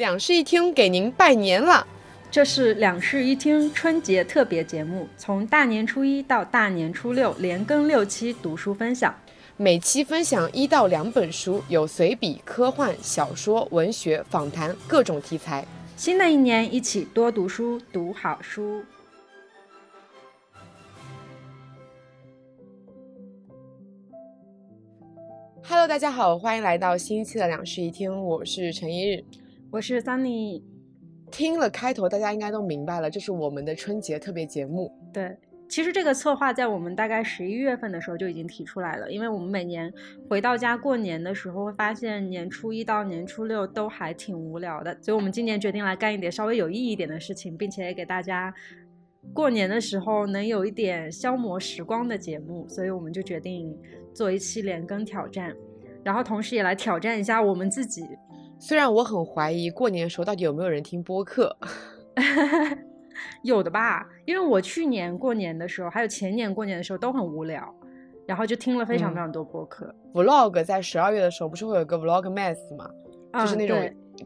两室一厅给您拜年了。这是两室一厅春节特别节目，从大年初一到大年初六，连更六期读书分享。每期分享一到两本书，有随笔、科幻、小说、文学、访谈各种题材。新的一年，一起多读书，读好书。Hello，大家好，欢迎来到新一期的两室一厅，我是陈一日，我是 Sunny。听了开头，大家应该都明白了，这是我们的春节特别节目。对。其实这个策划在我们大概十一月份的时候就已经提出来了，因为我们每年回到家过年的时候，会发现年初一到年初六都还挺无聊的，所以我们今年决定来干一点稍微有意义一点的事情，并且也给大家过年的时候能有一点消磨时光的节目，所以我们就决定做一期连更挑战，然后同时也来挑战一下我们自己。虽然我很怀疑过年的时候到底有没有人听播客。有的吧，因为我去年过年的时候，还有前年过年的时候都很无聊，然后就听了非常非常多播客。Vlog 在十二月的时候不是会有个 Vlog Math 吗？就是那种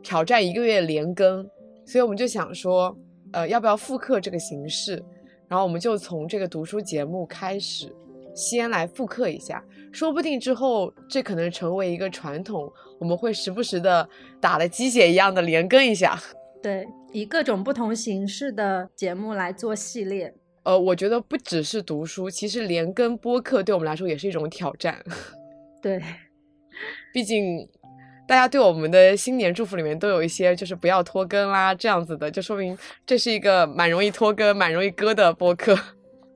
挑战一个月连更，所以我们就想说，呃，要不要复刻这个形式？然后我们就从这个读书节目开始，先来复刻一下，说不定之后这可能成为一个传统，我们会时不时的打了鸡血一样的连更一下。对，以各种不同形式的节目来做系列。呃，我觉得不只是读书，其实连更播客对我们来说也是一种挑战。对，毕竟大家对我们的新年祝福里面都有一些就是不要拖更啦这样子的，就说明这是一个蛮容易拖更、蛮容易割的播客。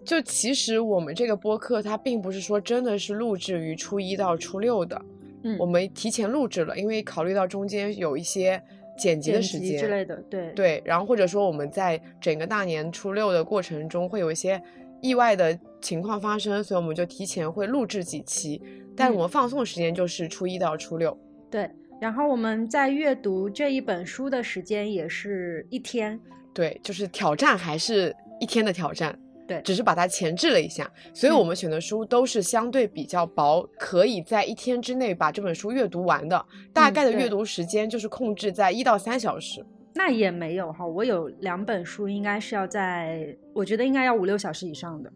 就其实我们这个播客它并不是说真的是录制于初一到初六的，嗯，我们提前录制了，因为考虑到中间有一些。剪辑的时间之类的，对对，然后或者说我们在整个大年初六的过程中会有一些意外的情况发生，所以我们就提前会录制几期，但我们放送时间就是初一到初六。对，然后我们在阅读这一本书的时间也是一天。对，就是挑战还是一天的挑战。对，只是把它前置了一下，所以我们选的书都是相对比较薄，可以在一天之内把这本书阅读完的。大概的阅读时间就是控制在一到三小时。那也没有哈，我有两本书，应该是要在，我觉得应该要五六小时以上的。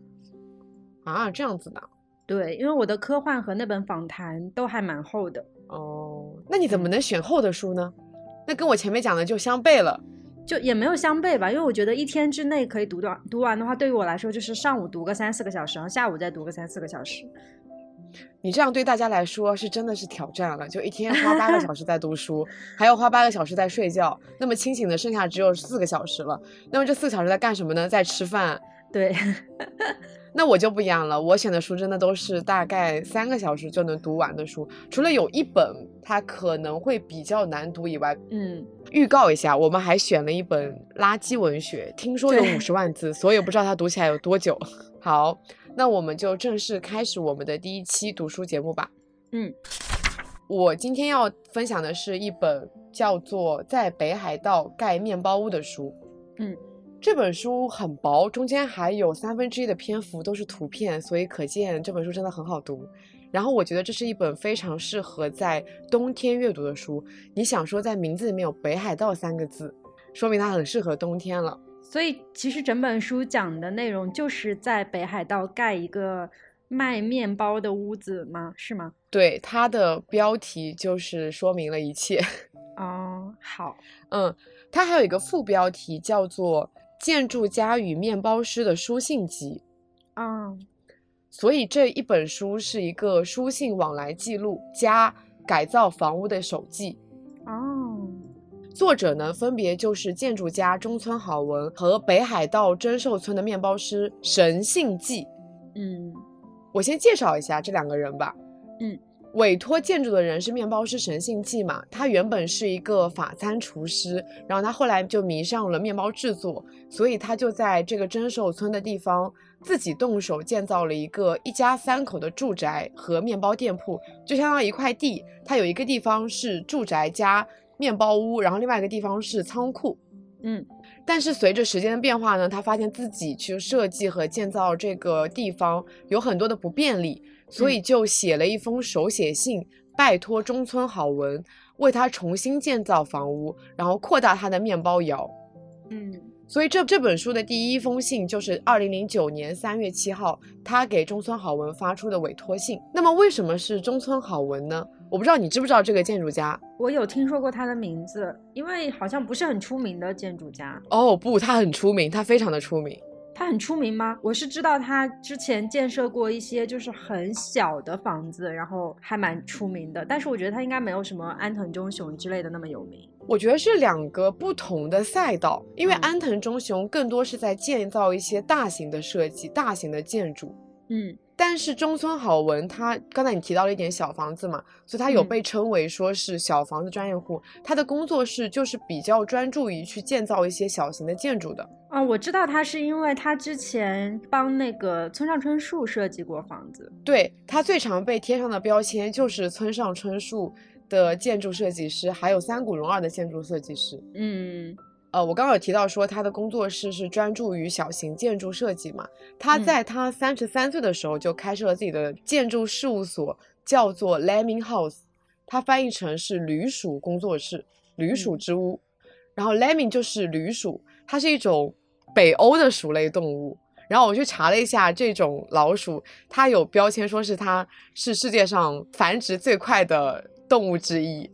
啊，这样子的。对，因为我的科幻和那本访谈都还蛮厚的。哦，那你怎么能选厚的书呢？那跟我前面讲的就相悖了。就也没有相悖吧，因为我觉得一天之内可以读完，读完的话，对于我来说就是上午读个三四个小时，然后下午再读个三四个小时。你这样对大家来说是真的是挑战了，就一天花八个小 时在读书，还要花八个小时在睡觉，那么清醒的剩下只有四个小时了。那么这四个小时在干什么呢？在吃饭。对。那我就不一样了，我选的书真的都是大概三个小时就能读完的书，除了有一本它可能会比较难读以外，嗯，预告一下，我们还选了一本垃圾文学，听说有五十万字，所以不知道它读起来有多久。好，那我们就正式开始我们的第一期读书节目吧。嗯，我今天要分享的是一本叫做《在北海道盖面包屋》的书。嗯。这本书很薄，中间还有三分之一的篇幅都是图片，所以可见这本书真的很好读。然后我觉得这是一本非常适合在冬天阅读的书。你想说在名字里面有北海道三个字，说明它很适合冬天了。所以其实整本书讲的内容就是在北海道盖一个卖面包的屋子吗？是吗？对，它的标题就是说明了一切。哦，好，嗯，它还有一个副标题叫做。建筑家与面包师的书信集，啊，所以这一本书是一个书信往来记录加改造房屋的手记。哦，作者呢分别就是建筑家中村好文和北海道真寿村的面包师神信纪。嗯，我先介绍一下这两个人吧。嗯。委托建筑的人是面包师神信纪嘛？他原本是一个法餐厨师，然后他后来就迷上了面包制作，所以他就在这个真寿村的地方自己动手建造了一个一家三口的住宅和面包店铺，就相当于一块地，它有一个地方是住宅加面包屋，然后另外一个地方是仓库。嗯，但是随着时间的变化呢，他发现自己去设计和建造这个地方有很多的不便利。所以就写了一封手写信，拜托中村好文为他重新建造房屋，然后扩大他的面包窑。嗯所以这这本书的第一封信就是二零零九年三月七号，他给中村好文发出的委托信。那么为什么是中村好文呢？我不知道你知不知道这个建筑家？我有听说过他的名字，因为好像不是很出名的建筑家。哦，不，他很出名，他非常的出名。他很出名吗？我是知道他之前建设过一些就是很小的房子，然后还蛮出名的。但是我觉得他应该没有什么安藤忠雄之类的那么有名。我觉得是两个不同的赛道，因为嗯安藤忠雄更多是在建造一些大型的设计、大型的建筑。嗯但是中村好文他刚才你提到了一点小房子嘛，所以他有嗯被称为说是小房子专业户。他的工作室就是比较专注于去建造一些小型的建筑的。哦，我知道他是因为他之前帮那个村上春树设计过房子。对他最常被贴上的标签就是村上春树的建筑设计师，还有三谷荣二的建筑设计师。嗯呃，我刚刚有提到说他的工作室是专注于小型建筑设计嘛。他嗯在他三十三岁的时候就开设了自己的建筑事务所，叫做 Lemming House，它翻译成是驴鼠工作室、驴鼠嗯之屋。然后 Lemming 就是驴鼠，它是一种北欧的鼠类动物。然后我去查了一下，这种老鼠它有标签说是它是世界上繁殖最快的动物之一。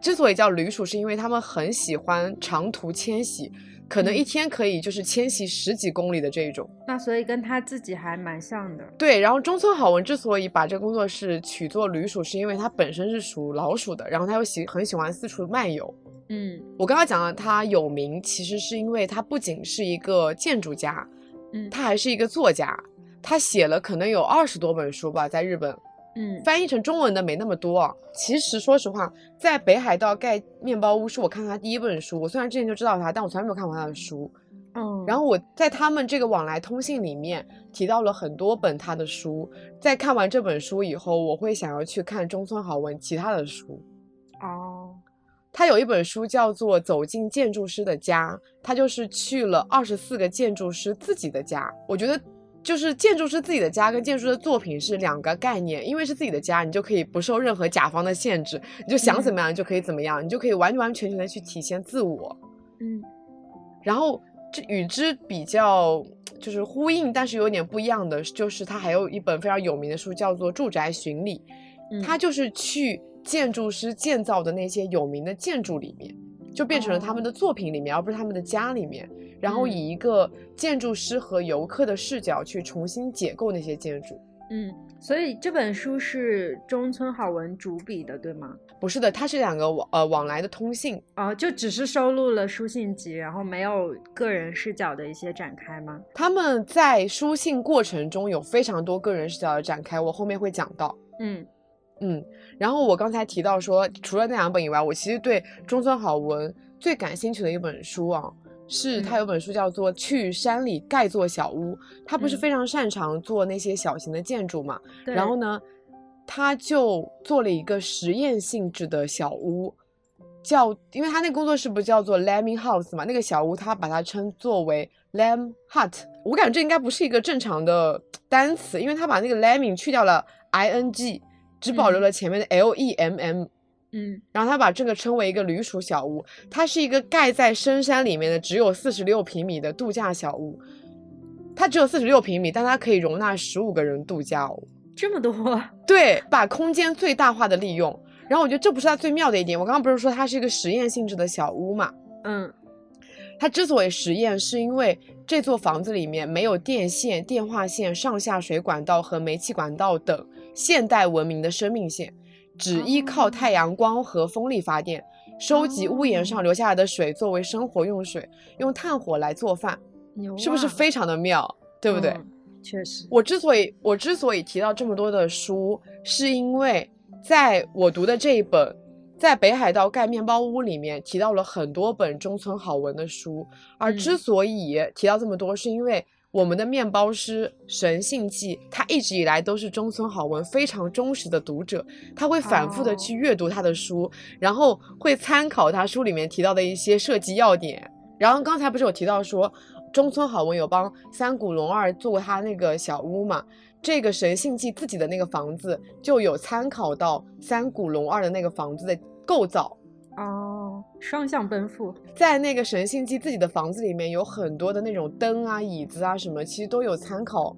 之所以叫旅鼠，是因为它们很喜欢长途迁徙，可能一嗯天可以就是迁徙十几公里的这一种。那所以跟他自己还蛮像的。对，然后中村好文之所以把这个工作室取作旅鼠，是因为它本身是属老鼠的，然后它又喜很喜欢四处漫游。嗯我刚刚讲了，他有名，其实是因为他不仅是一个建筑家，嗯他还是一个作家。他写了可能有二十多本书吧，在日本嗯翻译成中文的没那么多啊。其实说实话，在北海道盖面包屋是我看他第一本书。我虽然之前就知道他，但我从来没有看过他的书。嗯，然后我在他们这个往来通信里面提到了很多本他的书。在看完这本书以后，我会想要去看中村好文其他的书。哦他有一本书叫做《走进建筑师的家》，他就是去了二十四个建筑师自己的家。我觉得，就是建筑师自己的家跟建筑师的作品是两个概念，因为是自己的家，你就可以不受任何甲方的限制，你就想怎么样就可以怎么样，你就可以完完全全的去体现自我。嗯。然后这与之比较就是呼应，但是有点不一样的，就是他还有一本非常有名的书叫做《住宅巡礼》，嗯，他就是去建筑师建造的那些有名的建筑里面，就变成了他们的作品里面，而不是他们的家里面。然后嗯以一个建筑师和游客的视角去重新解构那些建筑。嗯，所以这本书是中村好文主笔的，对吗？不是的，它是两个往呃往来的通信。哦，就只是收录了书信集，然后没有个人视角的一些展开吗？他们在书信过程中有非常多个人视角的展开，我后面会讲到。嗯嗯，然后我刚才提到说，除了那两本以外，我其实对中村好文最感兴趣的一本书啊，是他嗯。有本书叫做《去山里盖座小屋》，他不是嗯。非常擅长做那些小型的建筑嘛，对，然后呢，他就做了一个实验性质的小屋，叫，因为他那个工作室不叫做 Lemming House 嘛，那个小屋他把它称作为 Lamb Hut，我感觉这应该不是一个正常的单词，因为他把那个 Lemming 去掉了 i n g，只保留嗯了前面的 l e m m，嗯然后他把这个称为一个旅鼠小屋，它是一个盖在深山里面的只有四十六平米的度假小屋，它只有四十六平米，但它可以容纳十五个人度假哦。这么多，对，把空间最大化的利用。然后我觉得这不是它最妙的一点。我刚刚不是说它是一个实验性质的小屋嘛？嗯它之所以实验，是因为这座房子里面没有电线、电话线、上下水管道和煤气管道等现代文明的生命线，只依靠哦太阳光和风力发电，收集屋檐上哦留下来的水作为生活用水，用炭火来做饭，啊，是不是非常的妙？对不对？嗯确实，我之所以我之所以提到这么多的书，是因为在我读的这一本在北海道盖面包屋里面提到了很多本中村好文的书，而之嗯所以提到这么多，是因为我们的面包师神信记，他一直以来都是中村好文非常忠实的读者，他会反复的哦去阅读他的书，然后会参考他书里面提到的一些设计要点。然后刚才不是有提到说，中村好文有帮三谷龙二做过他那个小屋嘛？这个神信记自己的那个房子就有参考到三谷龙二的那个房子的构造。哦，双向奔赴。在那个神信记自己的房子里面，有很多的那种灯啊、椅子啊什么，其实都有参考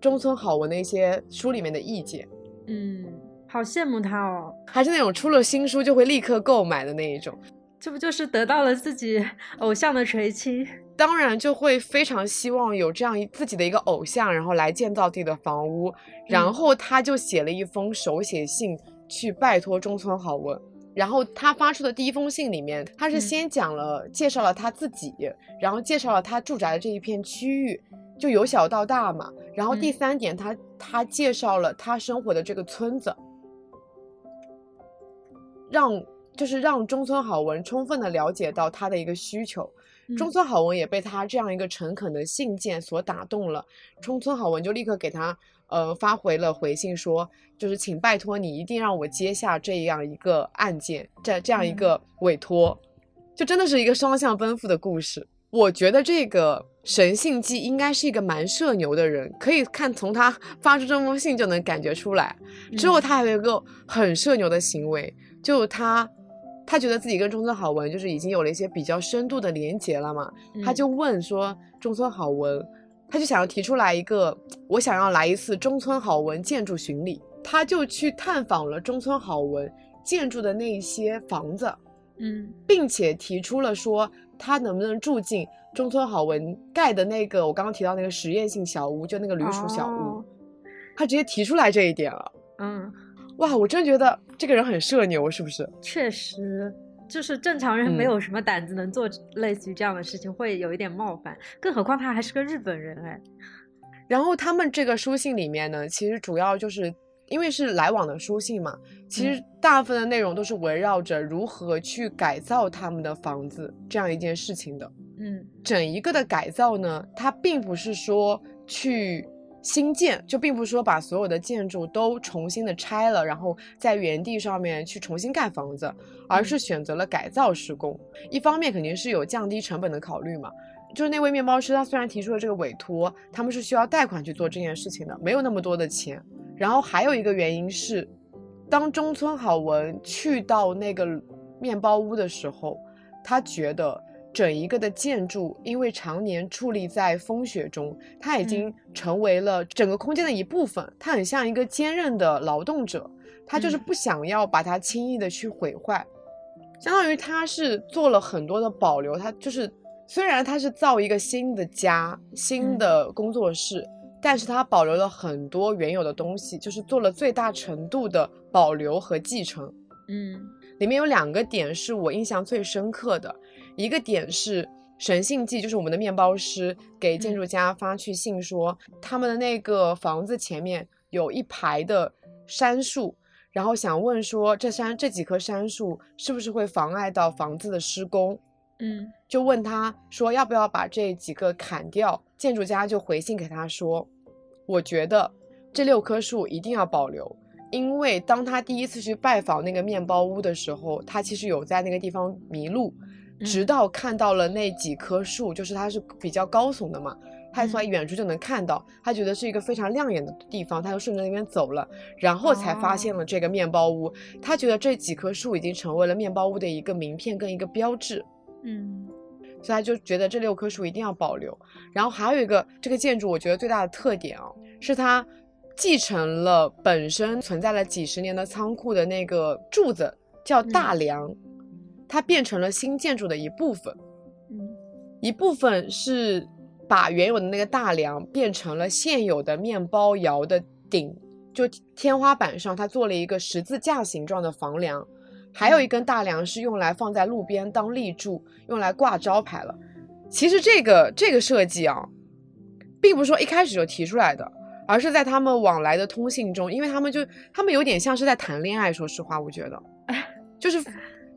中村好文的一些书里面的意见。嗯，好羡慕他哦，还是那种出了新书就会立刻购买的那一种。这不就是得到了自己 偶像的垂青？当然就会非常希望有这样一自己的一个偶像，然后来建造自己的房屋。然后他就写了一封手写信去拜托中村好文。然后他发出的第一封信里面，他是先讲了介绍了他自己，然后介绍了他住宅的这一片区域，就由小到大嘛。然后第三点，他他介绍了他生活的这个村子，让就是让中村好文充分的了解到他的一个需求。中村好文也被他这样一个诚恳的信件所打动了，中村好文就立刻给他呃发回了回信，说就是请拜托你一定让我接下这样一个案件，这这样一个委托，就真的是一个双向奔赴的故事。我觉得这个神信机应该是一个蛮社牛的人，可以看从他 发出这封信就能感觉出来。之后他还有一个很社牛的行为，就他。他觉得自己跟中村好文就是已经有了一些比较深度的连结了嘛，他就问说中村好文，他就想要提出来一个，我想要来一次中村好文建筑巡礼，他就去探访了中村好文建筑的那些房子，嗯，并且提出了说他能不能住进中村好文盖的那个我刚刚提到那个实验性小屋，就那个旅鼠小屋，他直接提出来这一点了，嗯。哇，我真觉得这个人很社牛，是不是？确实，就是正常人没有什么胆子能做类似于这样的事情，会有一点冒犯。更何况他还是个日本人哎。然后他们这个书信里面呢，其实主要就是因为是来往的书信嘛，其实大部分的内容都是围绕着如何去改造他们的房子这样一件事情的。嗯，整一个的改造呢，它并不是说去。新建就并不是说把所有的建筑都重新的拆了，然后在原地上面去重新盖房子，而是选择了改造施工。一方面肯定是有降低成本的考虑嘛，就是那位面包师他虽然提出了这个委托，他们是需要贷款去做这件事情的，没有那么多的钱。然后还有一个原因是，当中村好文去到那个面包屋的时候，他觉得。整一个的建筑，因为常年矗立在风雪中，它已经成为了整个空间的一部分。它很像一个坚韧的劳动者，他就是不想要把它轻易的去毁坏，相当于他是做了很多的保留。他就是虽然他是造一个新的家、新的工作室，但是他保留了很多原有的东西，就是做了最大程度的保留和继承。嗯，里面有两个点是我印象最深刻的。一个点是神信记，就是我们的面包师给建筑家发去信说，他们的那个房子前面有一排的杉树，然后想问说这杉这几棵杉树是不是会妨碍到房子的施工？嗯，就问他说要不要把这几个砍掉？建筑家就回信给他说，我觉得这六棵树一定要保留，因为当他第一次去拜访那个面包屋的时候，他其实有在那个地方迷路。直到看到了那几棵树，就是它是比较高耸的嘛，他从远处就能看到，他觉得是一个非常亮眼的地方，他就顺着那边走了，然后才发现了这个面包屋。他觉得这几棵树已经成为了面包屋的一个名片跟一个标志，嗯，所以他就觉得这六棵树一定要保留。然后还有一个这个建筑，我觉得最大的特点哦，是它继承了本身存在了几十年的仓库的那个柱子，叫大梁。它变成了新建筑的一部分，嗯，一部分是把原有的那个大梁变成了现有的面包窑的顶，就天花板上它做了一个十字架形状的房梁，还有一根大梁是用来放在路边当立柱，用来挂招牌了。其实这个这个设计啊，并不是说一开始就提出来的，而是在他们往来的通信中，因为他们就他们有点像是在谈恋爱，说实话，我觉得，就是。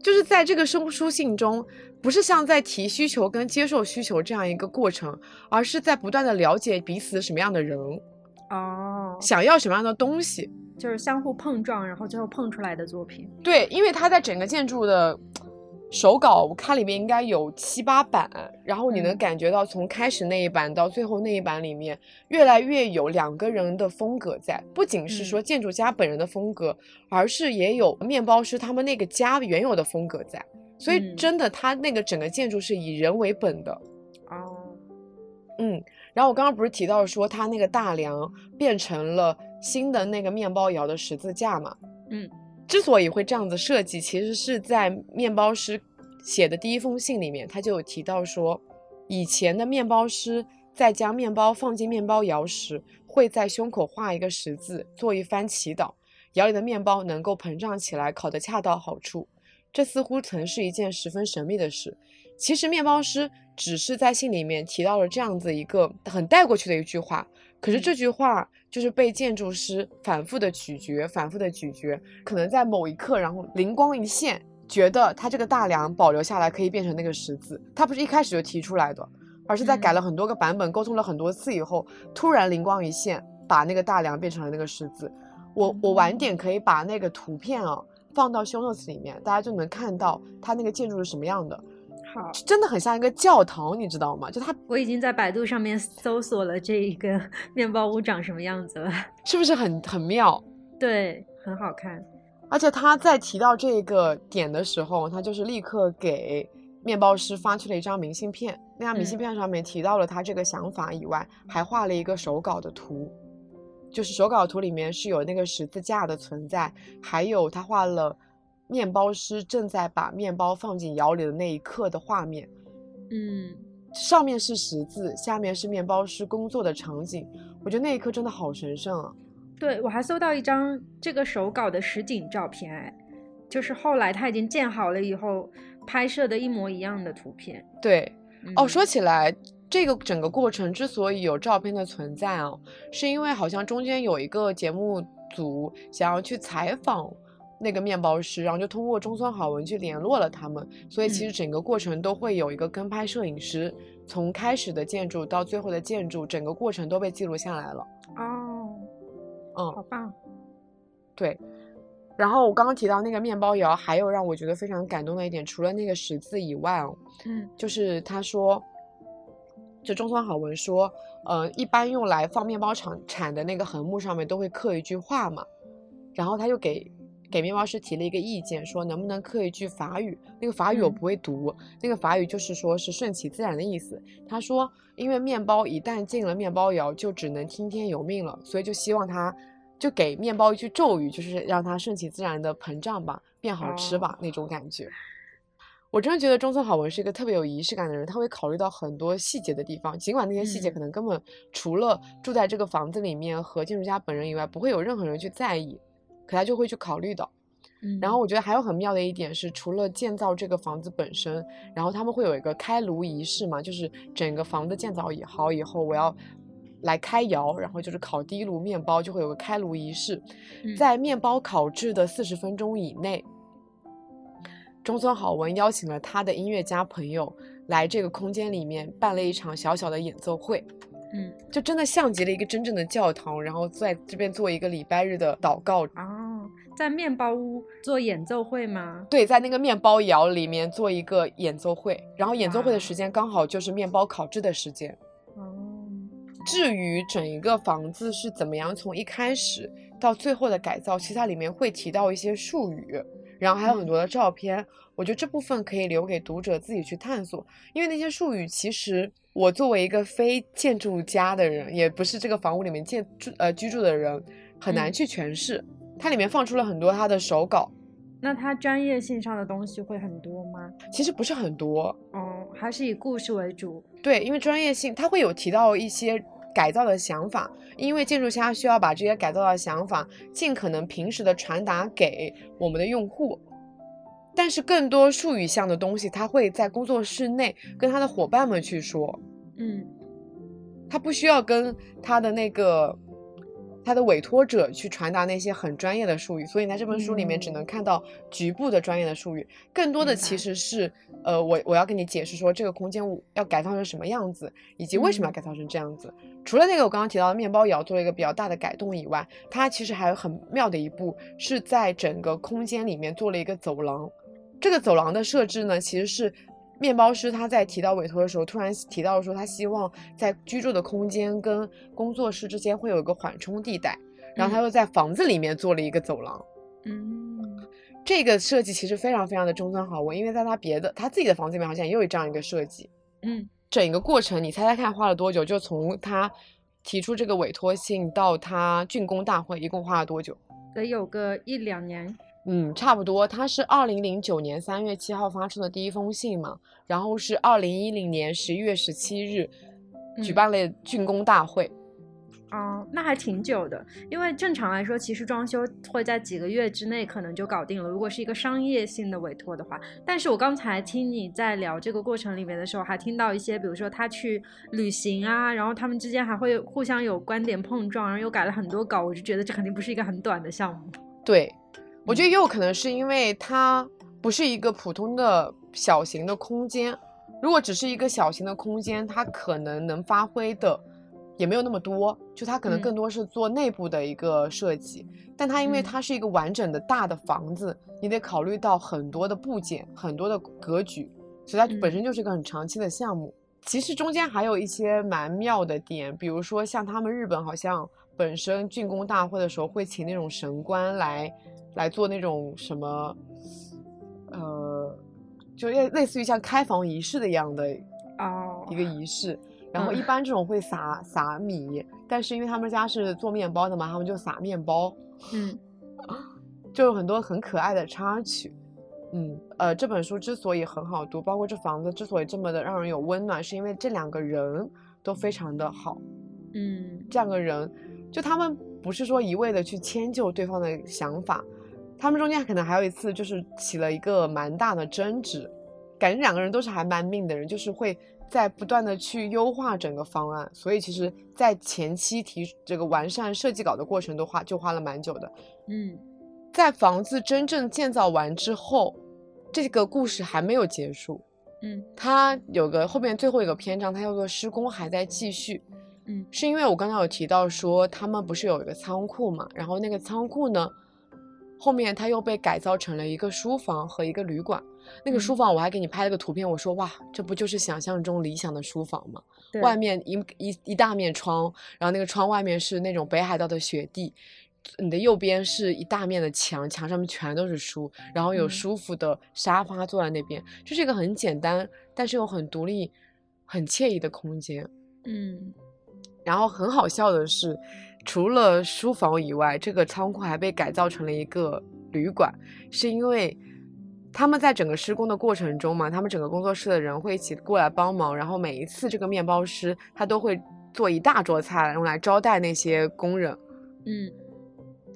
就是在这个生书信中，不是像在提需求跟接受需求这样一个过程，而是在不断的了解彼此什么样的人，哦，想要什么样的东西，就是相互碰撞，然后最后碰出来的作品。对，因为他在整个建筑的手稿我看里面应该有七八版，然后你能嗯感觉到从开始那一版到最后那一版里面，越来越有两个人的风格在，不仅是嗯说建筑家本人的风格，而是也有面包师他们那个家原有的风格在。所以嗯真的，它那个整个建筑是以人为本的。哦，嗯，然后我刚刚不是提到说它那个大梁变成了新的那个面包窑的十字架嘛？嗯之所以会这样子设计，其实是在面包师写的第一封信里面，他就有提到说，以前的面包师在将面包放进面包窑时，会在胸口画一个十字，做一番祈祷，窑里的面包能够膨胀起来，烤得恰到好处。这似乎曾是一件十分神秘的事。其实面包师只是在信里面提到了这样子一个很带过去的一句话，可是嗯这句话就是被建筑师反复的咀嚼，反复的咀嚼，可能在某一刻，然后灵光一现，觉得他这个大梁保留下来可以变成那个十字。他不是一开始就提出来的，而是在改嗯了很多个版本，沟通了很多次以后，突然灵光一现，把那个大梁变成了那个十字。我我晚点可以把那个图片啊放到 show notes 里面，大家就能看到它那个建筑是什么样的，好，真的很像一个教堂，你知道吗？就它我已经在百度上面搜索了这一个 面包屋长什么样子了。是不是很很妙？对，很好看。而且他在提到这个点的时候，他就是立刻给面包师发去了一张明信片。那张明信嗯片上面提到了他这个想法以外，还画了一个手稿的图，就是手稿图里面是有那个十字架的存在，还有他画了面包师正在把面包放进窑里的那一刻的画面。嗯，上面是十字，下面是面包师工作的场景。我觉得那一刻真的好神圣啊！对我还搜到一张这个手稿的实景照片，哎，就是后来他已经建好了以后拍摄的一模一样的图片。对，哦，嗯说起来，这个整个过程之所以有照片的存在啊，是因为好像中间有一个节目组想要去采访那个面包师，然后就通过中村好文去联络了他们，所以其实嗯整个过程都会有一个跟拍摄影师，从开始的建筑到最后的建筑，整个过程都被记录下来了。哦，嗯，好棒。对。然后我刚刚提到那个面包窑，还有让我觉得非常感动的一点，除了那个十字以外哦，嗯就是他说，就中村好文说，呃，一般用来放面包厂产的那个横木上面都会刻一句话嘛，然后他就给给面包师提了一个意见，说能不能刻一句法语？那个法语我嗯不会读，那个法语就是说是顺其自然的意思。他说，因为面包一旦进了面包窑，就只能听天由命了，所以就希望他就给面包一句咒语，就是让它顺其自然的膨胀吧，变好吃吧、那种感觉。我真的觉得中村好文是一个特别有仪式感的人，他会考虑到很多细节的地方，尽管那些细节嗯可能根本除了住在这个房子里面和建筑家本人以外，不会有任何人去在意，可他就会去考虑的。嗯，然后我觉得还有很妙的一点是，除了建造这个房子本身，然后他们会有一个开炉仪式嘛，就是整个房子建造以好以后，我要来开窑，然后就是烤第一炉面包，就会有个开炉仪式。嗯在面包烤制的四十分钟以内，中村好文邀请了他的音乐家朋友来这个空间里面办了一场小小的演奏会。嗯就真的像极了一个真正的教堂，然后在这边做一个礼拜日的祷告。哦，在面包屋做演奏会吗？对，在那个面包窑里面做一个演奏会，然后演奏会的时间刚好就是面包烤制的时间。哦，至于整一个房子是怎么样从一开始到最后的改造，其实它里面会提到一些术语，然后还有很嗯多的照片。我觉得这部分可以留给读者自己去探索，因为那些术语其实我作为一个非建筑家的人，也不是这个房屋里面建住呃居住的人，很难嗯去诠释。它里面放出了很多他的手稿，那它专业性上的东西会很多吗？其实不是很多，嗯，还是以故事为主。对，因为专业性，它会有提到一些改造的想法，因为建筑家需要把这些改造的想法尽可能平时的传达给我们的用户。但是更多术语项的东西，他会在工作室内跟他的伙伴们去说，嗯。他不需要跟他的那个他的委托者去传达那些很专业的术语，所以在这本书里面只能嗯。看到局部的专业的术语，更多的其实是呃，我我要跟你解释说这个空间我要改造成什么样子，以及为什么要嗯。改造成这样子。除了那个我刚刚提到的面包窑做了一个比较大的改动以外，它其实还有很妙的一步是在整个空间里面做了一个走廊。这个走廊的设置呢，其实是面包师他在提到委托的时候，突然提到说他希望在居住的空间跟工作室之间会有一个缓冲地带，然后他又在房子里面做了一个走廊。嗯，这个设计其实非常非常的中村好文，因为在他别的他自己的房子里面好像也有这样一个设计。嗯，整个过程你猜猜看花了多久？就从他提出这个委托信到他竣工大会，一共花了多久？得有个一两年。嗯，差不多。他是二零零九年三月七号发出的第一封信嘛，然后是二零一零年十一月十七日举办了竣工大会。哦，那还挺久的，因为正常来说，其实装修会在几个月之内可能就搞定了。如果是一个商业性的委托的话，但是我刚才听你在聊这个过程里面的时候，还听到一些，比如说他去旅行啊，然后他们之间还会互相有观点碰撞，然后又改了很多稿，我就觉得这肯定不是一个很短的项目。对，我觉得也有可能是因为它不是一个普通的小型的空间，如果只是一个小型的空间，它可能能发挥的。也没有那么多，就它可能更多是做内部的一个设计，但它因为它是一个完整的大的房子，你得考虑到很多的部件、很多的格局，所以它本身就是一个很长期的项目。其实中间还有一些蛮妙的点，比如说像他们日本好像本身竣工大会的时候会请那种神官来来做那种什么，呃，就类类似于像开房仪式的一样的哦一个仪式。然后一般这种会撒撒米，但是因为他们家是做面包的嘛，他们就撒面包。嗯，就有很多很可爱的插曲。嗯，呃，这本书之所以很好读，包括这房子之所以这么的让人有温暖，是因为这两个人都非常的好。嗯，这两个人，就他们不是说一味的去迁就对方的想法，他们中间可能还有一次就是起了一个蛮大的争执，感觉两个人都是还蛮命的人，就是会。在不断的去优化整个方案，所以其实，在前期提这个完善设计稿的过程都花就花了蛮久的。嗯，在房子真正建造完之后，这个故事还没有结束。嗯，它有个后面最后一个篇章，它叫做施工还在继续。嗯，是因为我刚刚有提到说他们不是有一个仓库嘛，然后那个仓库呢，后面它又被改造成了一个书房和一个旅馆。那个书房我还给你拍了个图片，我说哇，这不就是想象中理想的书房吗？外面一一一大面窗，然后那个窗外面是那种北海道的雪地，你的右边是一大面的墙，墙上面全都是书，然后有舒服的沙发坐在那边，就是一个很简单，但是又很独立、很惬意的空间。嗯，然后很好笑的是，除了书房以外，这个仓库还被改造成了一个旅馆，是因为。他们在整个施工的过程中嘛，他们整个工作室的人会一起过来帮忙，然后每一次这个面包师他都会做一大桌菜用来招待那些工人，嗯。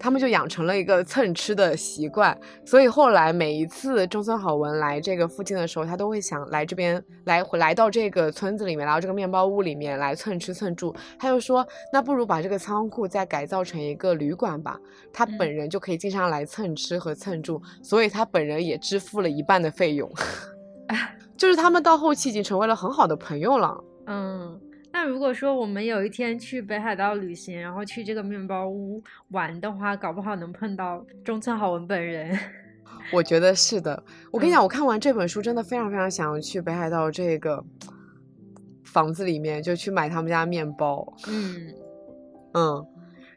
他们就养成了一个蹭吃的习惯，所以后来每一次中村好文来这个附近的时候，他都会想来这边来来到这个村子里面，来到这个面包屋里面来蹭吃蹭住。他就说，那不如把这个仓库再改造成一个旅馆吧，他本人就可以经常来蹭吃和蹭住，所以他本人也支付了一半的费用。就是他们到后期已经成为了很好的朋友了。嗯。那如果说我们有一天去北海道旅行，然后去这个面包屋玩的话，搞不好能碰到中村好文本人。我觉得是的。我跟你讲，我看完这本书，真的非常非常想要去北海道这个房子里面，就去买他们家面包。嗯嗯。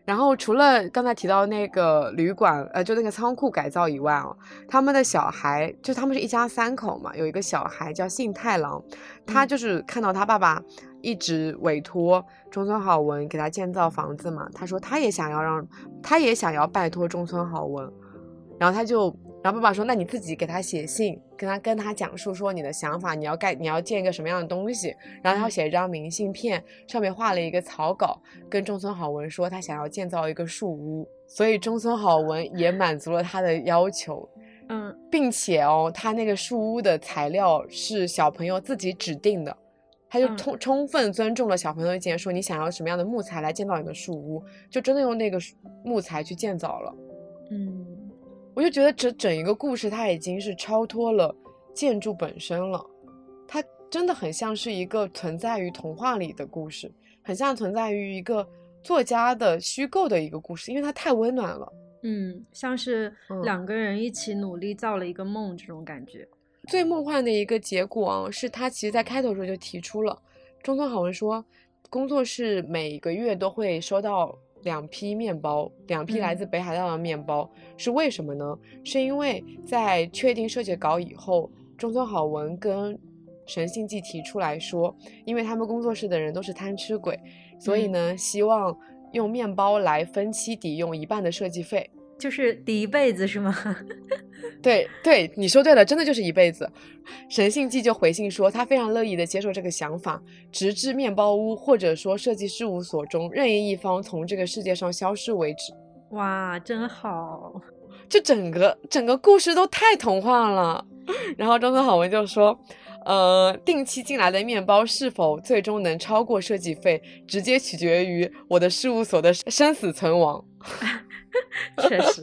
然后除了刚才提到那个旅馆，呃，就那个仓库改造以外哦，他们的小孩就他们是一家三口嘛，有一个小孩叫幸太郎，他就是看到他爸爸一直委托中村好文给他建造房子嘛，他说他也想要让，他也想要拜托中村好文，然后他就。然后爸爸说：“那你自己给他写信，跟他跟他讲述说你的想法，你要盖你要建一个什么样的东西。然后他写一张明信片，上面画了一个草稿，跟中村好文说他想要建造一个树屋。所以中村好文也满足了他的要求，嗯，并且哦，他那个树屋的材料是小朋友自己指定的，他就充充分尊重了小朋友意见，说你想要什么样的木材来建造你的树屋，就真的用那个木材去建造了，嗯。”我就觉得整整一个故事，它已经是超脱了建筑本身了，它真的很像是一个存在于童话里的故事，很像存在于一个作家的虚构的一个故事，因为它太温暖了。嗯，像是嗯两个人一起努力造了一个梦这种感觉。最梦幻的一个结果啊，是他其实在开头的时候就提出了，中村好文说，工作室每个月都会收到两批面包，两批来嗯自北海道的面包，是为什么呢？是因为在确定设计稿以后，中村好文跟神信纪提出来说，因为他们工作室的人都是贪吃鬼，所以嗯呢，希望用面包来分期抵用一半的设计费。就是抵一辈子是吗？对对，你说对了，真的就是一辈子。神信记就回信说，他非常乐意的接受这个想法，直至面包屋或者说设计事务所中任意一方从这个世界上消失为止。哇，真好。这整个整个故事都太童话了。然后张村好文就说，呃，定期进来的面包是否最终能超过设计费，直接取决于我的事务所的生死存亡。确实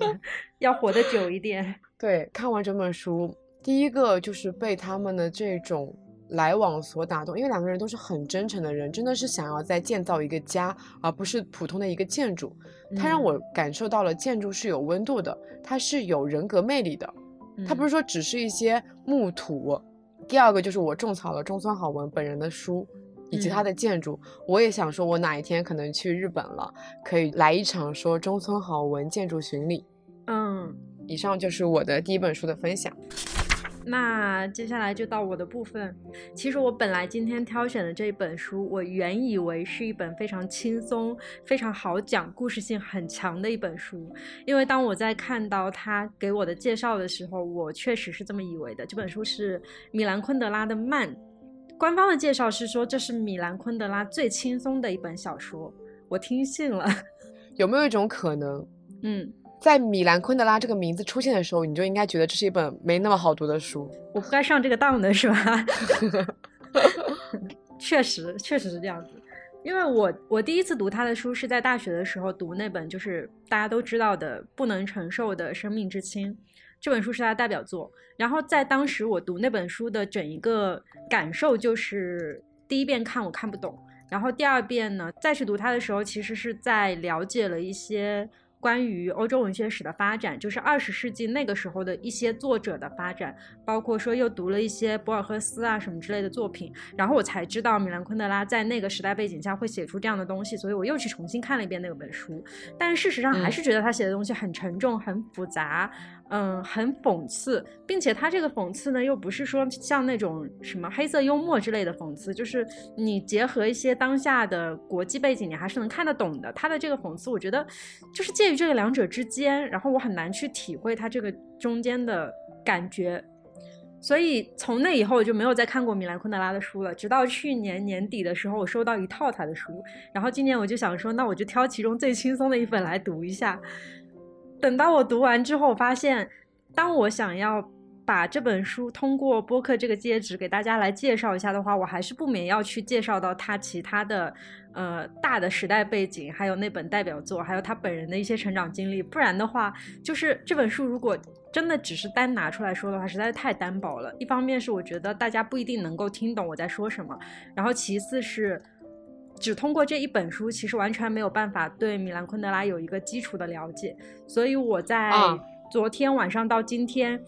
要活得久一点。对，看完整本书，第一个就是被他们的这种来往所打动，因为两个人都是很真诚的人，真的是想要在建造一个家，而不是普通的一个建筑。它让嗯我感受到了建筑是有温度的，它是有人格魅力的，它不是嗯说只是一些木土。第二个就是我种草了中村好文本人的书。以及他嗯的建筑，我也想说，我哪一天可能去日本了，可以来一场说中村好文建筑巡礼。嗯，以上就是我的第一本书的分享。那接下来就到我的部分。其实我本来今天挑选的这一本书，我原以为是一本非常轻松、非常好讲、故事性很强的一本书。因为当我在看到他给我的介绍的时候，我确实是这么以为的。这本书是米兰昆德拉的《慢》，官方的介绍是说这是米兰昆德拉最轻松的一本小说，我听信了。有没有一种可能，嗯，在米兰昆德拉这个名字出现的时候，你就应该觉得这是一本没那么好读的书？我不该上这个当的是吧？确实，确实是这样子。因为我我第一次读他的书是在大学的时候读那本，就是大家都知道的《不能承受的生命之轻》这本书是他的代表作。然后在当时我读那本书的整一个感受就是，第一遍看我看不懂，然后第二遍呢再去读它的时候，其实是在了解了一些关于欧洲文学史的发展，就是二十世纪那个时候的一些作者的发展，包括说又读了一些博尔赫斯啊什么之类的作品，然后我才知道米兰昆德拉在那个时代背景下会写出这样的东西，所以我又去重新看了一遍那本书，但是事实上还嗯是觉得他写的东西很沉重、很复杂，嗯，很讽刺，并且他这个讽刺呢，又不是说像那种什么黑色幽默之类的讽刺，就是你结合一些当下的国际背景，你还是能看得懂的。他的这个讽刺，我觉得就是介于这个两者之间，然后我很难去体会他这个中间的感觉。所以从那以后我就没有再看过米兰昆德拉的书了，直到去年年底的时候，我收到一套他的书，然后今年我就想说，那我就挑其中最轻松的一本来读一下。等到我读完之后，我发现，当我想要把这本书通过播客这个介质给大家来介绍一下的话，我还是不免要去介绍到他其他的呃大的时代背景，还有那本代表作，还有他本人的一些成长经历。不然的话，就是这本书如果真的只是单拿出来说的话，实在是太单薄了。一方面是我觉得大家不一定能够听懂我在说什么，然后其次是。只通过这一本书，其实完全没有办法对米兰昆德拉有一个基础的了解，所以我在啊昨天晚上到今天，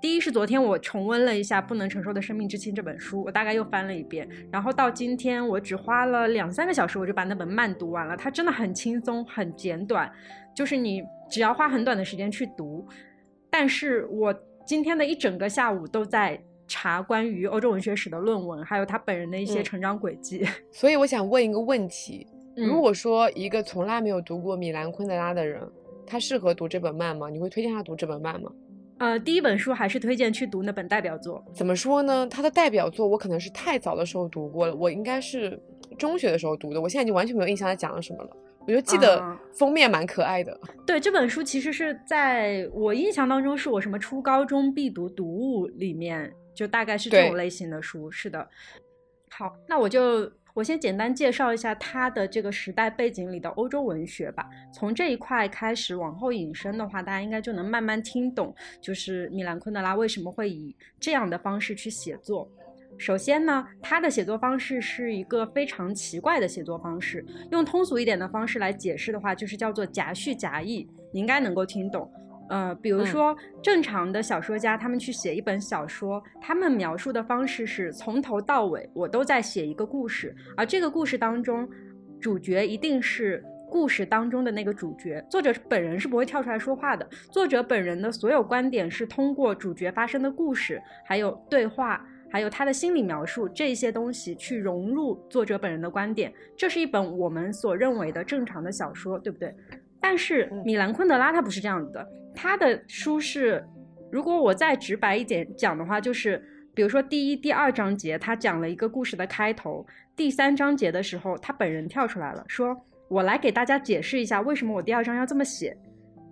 第一是昨天我重温了一下《不能承受的生命之轻》这本书，我大概又翻了一遍，然后到今天我只花了两三个小时，我就把那本慢读完了。它真的很轻松，很简短，就是你只要花很短的时间去读。但是我今天的一整个下午都在查关于欧洲文学史的论文，还有他本人的一些嗯成长轨迹。所以我想问一个问题：嗯如果说一个从来没有读过米兰昆德拉的人，他适合读这本漫吗？你会推荐他读这本漫吗？呃，第一本书还是推荐去读那本代表作。怎么说呢？他的代表作我可能是太早的时候读过了，我应该是中学的时候读的，我现在已经完全没有印象他讲了什么了。我就记得啊封面蛮可爱的。对，这本书其实是在我印象当中是我什么初高中必读读物里面，就大概是这种类型的书。是的。好，那我就我先简单介绍一下它的这个时代背景里的欧洲文学吧。从这一块开始往后引申的话，大家应该就能慢慢听懂，就是米兰昆德拉为什么会以这样的方式去写作。首先呢，他的写作方式是一个非常奇怪的写作方式。用通俗一点的方式来解释的话，就是叫做夹叙夹议，你应该能够听懂。呃，比如说正常的小说家，他们去写一本小说，他们描述的方式是从头到尾我都在写一个故事，而这个故事当中，主角一定是故事当中的那个主角，作者本人是不会跳出来说话的，作者本人的所有观点是通过主角发生的故事，还有对话，还有他的心理描述这些东西去融入作者本人的观点，这是一本我们所认为的正常的小说，对不对？但是米兰昆德拉他不是这样子的。他的书是，如果我再直白一点讲的话，就是比如说第一、第二章节，他讲了一个故事的开头；第三章节的时候，他本人跳出来了，说我来给大家解释一下为什么我第二章要这么写。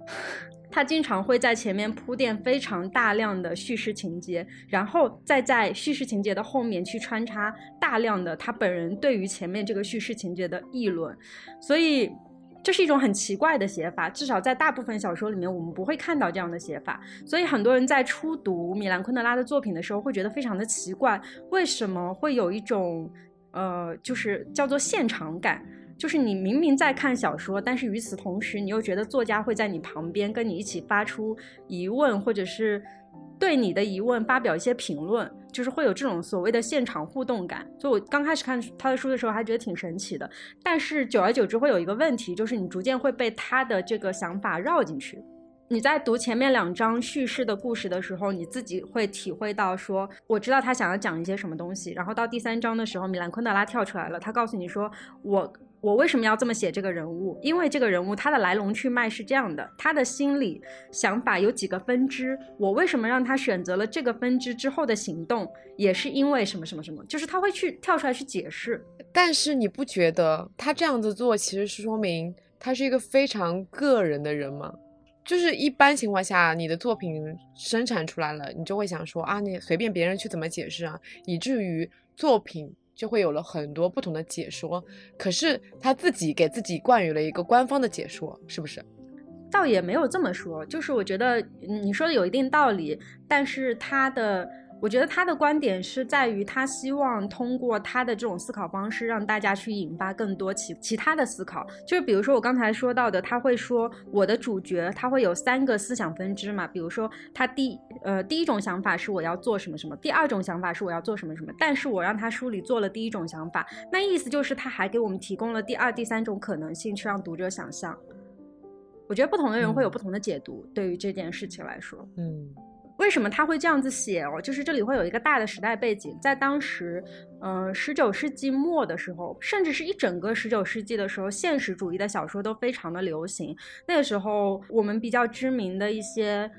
他经常会在前面铺垫非常大量的叙事情节，然后再在叙事情节的后面去穿插大量的他本人对于前面这个叙事情节的议论，所以。这是一种很奇怪的写法，至少在大部分小说里面，我们不会看到这样的写法。所以很多人在初读米兰昆德拉的作品的时候，会觉得非常的奇怪，为什么会有一种，呃，就是叫做现场感，就是你明明在看小说，但是与此同时，你又觉得作家会在你旁边跟你一起发出疑问，或者是。对你的疑问发表一些评论，就是会有这种所谓的现场互动感。所以我刚开始看他的书的时候，还觉得挺神奇的。但是久而久之会有一个问题，就是你逐渐会被他的这个想法绕进去。你在读前面两章叙事的故事的时候，你自己会体会到说，我知道他想要讲一些什么东西。然后到第三章的时候，米兰昆德拉跳出来了，他告诉你说，我。我为什么要这么写这个人物？因为这个人物他的来龙去脉是这样的，他的心理想法有几个分支。我为什么让他选择了这个分支之后的行动，也是因为什么什么什么，就是他会去跳出来去解释。但是你不觉得他这样子做其实是说明他是一个非常个人的人吗？就是一般情况下，你的作品生产出来了，你就会想说啊，你随便别人去怎么解释啊，以至于作品。就会有了很多不同的解说，可是他自己给自己冠予了一个官方的解说，是不是？倒也没有这么说，就是我觉得你说的有一定道理，但是他的。我觉得他的观点是在于，他希望通过他的这种思考方式，让大家去引发更多其其他的思考。就是比如说我刚才说到的，他会说我的主角他会有三个思想分支嘛。比如说他第呃第一种想法是我要做什么什么，第二种想法是我要做什么什么。但是我让他书里做了第一种想法，那意思就是他还给我们提供了第二、第三种可能性，去让读者想象。我觉得不同的人会有不同的解读，对于这件事情来说，嗯。为什么他会这样子写哦？就是这里会有一个大的时代背景，在当时，嗯，十九世纪末的时候，甚至是一整个十九世纪的时候，现实主义的小说都非常的流行。那个时候，我们比较知名的一些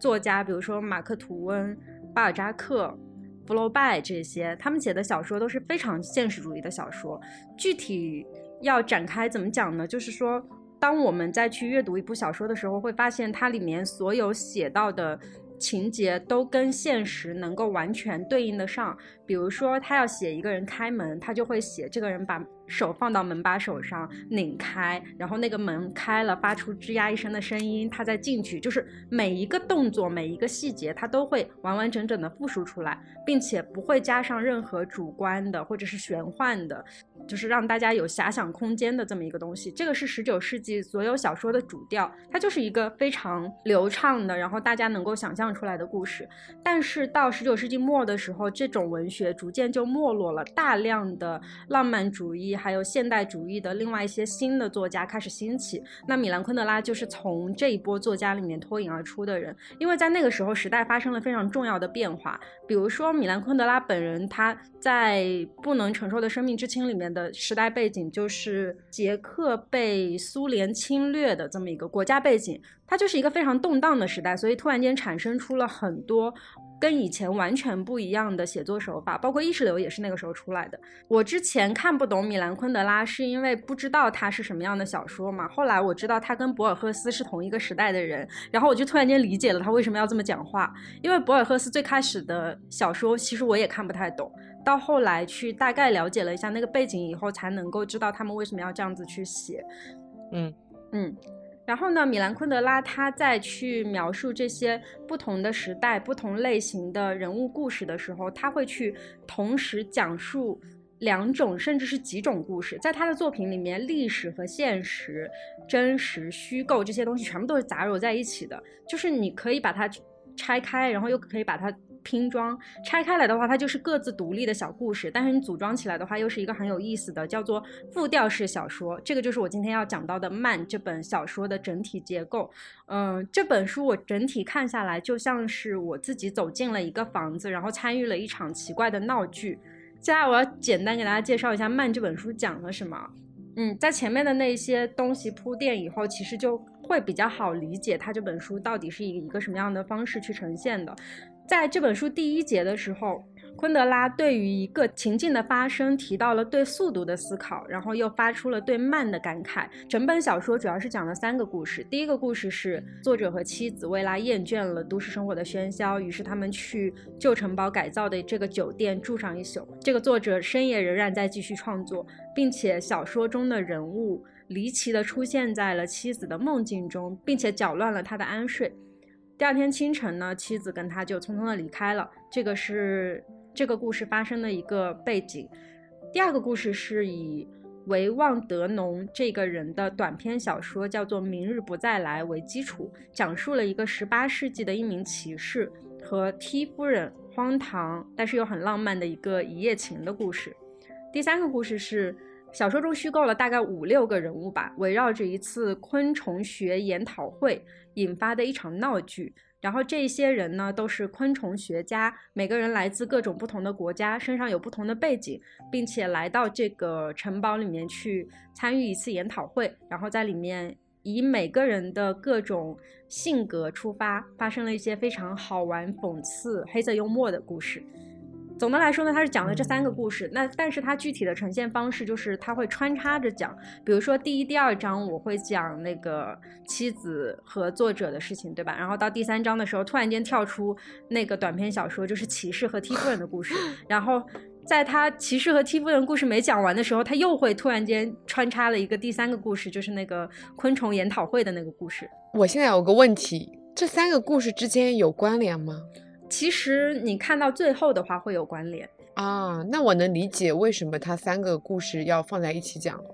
作家，比如说马克吐温、巴尔扎克、福楼拜这些，他们写的小说都是非常现实主义的小说。具体要展开怎么讲呢？就是说，当我们再去阅读一部小说的时候，会发现它里面所有写到的。情节都跟现实能够完全对应得上，比如说他要写一个人开门，他就会写这个人把。手放到门把手上拧开，然后那个门开了，发出吱呀一声的声音，他再进去，就是每一个动作、每一个细节，他都会完完整整的复述出来，并且不会加上任何主观的或者是玄幻的，就是让大家有遐想空间的这么一个东西。这个是十九世纪所有小说的主调，它就是一个非常流畅的，然后大家能够想象出来的故事。但是到十九世纪末的时候，这种文学逐渐就没落了，大量的浪漫主义。还有现代主义的另外一些新的作家开始兴起，那米兰昆德拉就是从这一波作家里面脱颖而出的人，因为在那个时候时代发生了非常重要的变化，比如说米兰昆德拉本人他在《不能承受的生命之轻》里面的时代背景就是捷克被苏联侵略的这么一个国家背景，它就是一个非常动荡的时代，所以突然间产生出了很多。跟以前完全不一样的写作手法，包括意识流也是那个时候出来的。我之前看不懂米兰昆德拉，是因为不知道他是什么样的小说嘛。后来我知道他跟博尔赫斯是同一个时代的人，然后我就突然间理解了他为什么要这么讲话。因为博尔赫斯最开始的小说其实我也看不太懂，到后来去大概了解了一下那个背景以后，才能够知道他们为什么要这样子去写。嗯嗯。然后呢，米兰昆德拉他在去描述这些不同的时代、不同类型的人物故事的时候，他会去同时讲述两种甚至是几种故事，在他的作品里面，历史和现实、真实、虚构这些东西全部都是杂糅在一起的，就是你可以把它拆开，然后又可以把它。拼装拆开来的话，它就是各自独立的小故事，但是你组装起来的话，又是一个很有意思的，叫做复调式小说。这个就是我今天要讲到的《慢》这本小说的整体结构。嗯，这本书我整体看下来，就像是我自己走进了一个房子，然后参与了一场奇怪的闹剧。接下来我要简单给大家介绍一下《慢》这本书讲了什么。嗯，在前面的那些东西铺垫以后，其实就会比较好理解它这本书到底是以一个什么样的方式去呈现的。在这本书第一节的时候，昆德拉对于一个情境的发生提到了对速度的思考，然后又发出了对慢的感慨。整本小说主要是讲了三个故事。第一个故事是作者和妻子为拉厌倦了都市生活的喧嚣，于是他们去旧城堡改造的这个酒店住上一宿。这个作者深夜仍然在继续创作，并且小说中的人物离奇的出现在了妻子的梦境中，并且搅乱了他的安睡。第二天清晨呢，妻子跟他就匆匆的离开了。这个是这个故事发生的一个背景。第二个故事是以维旺德农这个人的短篇小说叫做《明日不再来》为基础，讲述了一个十八世纪的一名骑士和 T 夫人荒唐但是又很浪漫的一个一夜情的故事。第三个故事是小说中虚构了大概五六个人物吧，围绕着一次昆虫学研讨会。引发的一场闹剧，然后这些人呢都是昆虫学家，每个人来自各种不同的国家，身上有不同的背景，并且来到这个城堡里面去参与一次研讨会，然后在里面以每个人的各种性格出发，发生了一些非常好玩、讽刺、黑色幽默的故事。总的来说呢，他是讲了这三个故事。那但是它具体的呈现方式就是他会穿插着讲，比如说第一、第二章我会讲那个妻子和作者的事情，对吧？然后到第三章的时候，突然间跳出那个短篇小说，就是骑士和踢夫人的故事。然后在他骑士和踢夫人故事没讲完的时候，他又会突然间穿插了一个第三个故事，就是那个昆虫研讨会的那个故事。我现在有个问题，这三个故事之间有关联吗？其实你看到最后的话会有关联啊，那我能理解为什么它三个故事要放在一起讲了。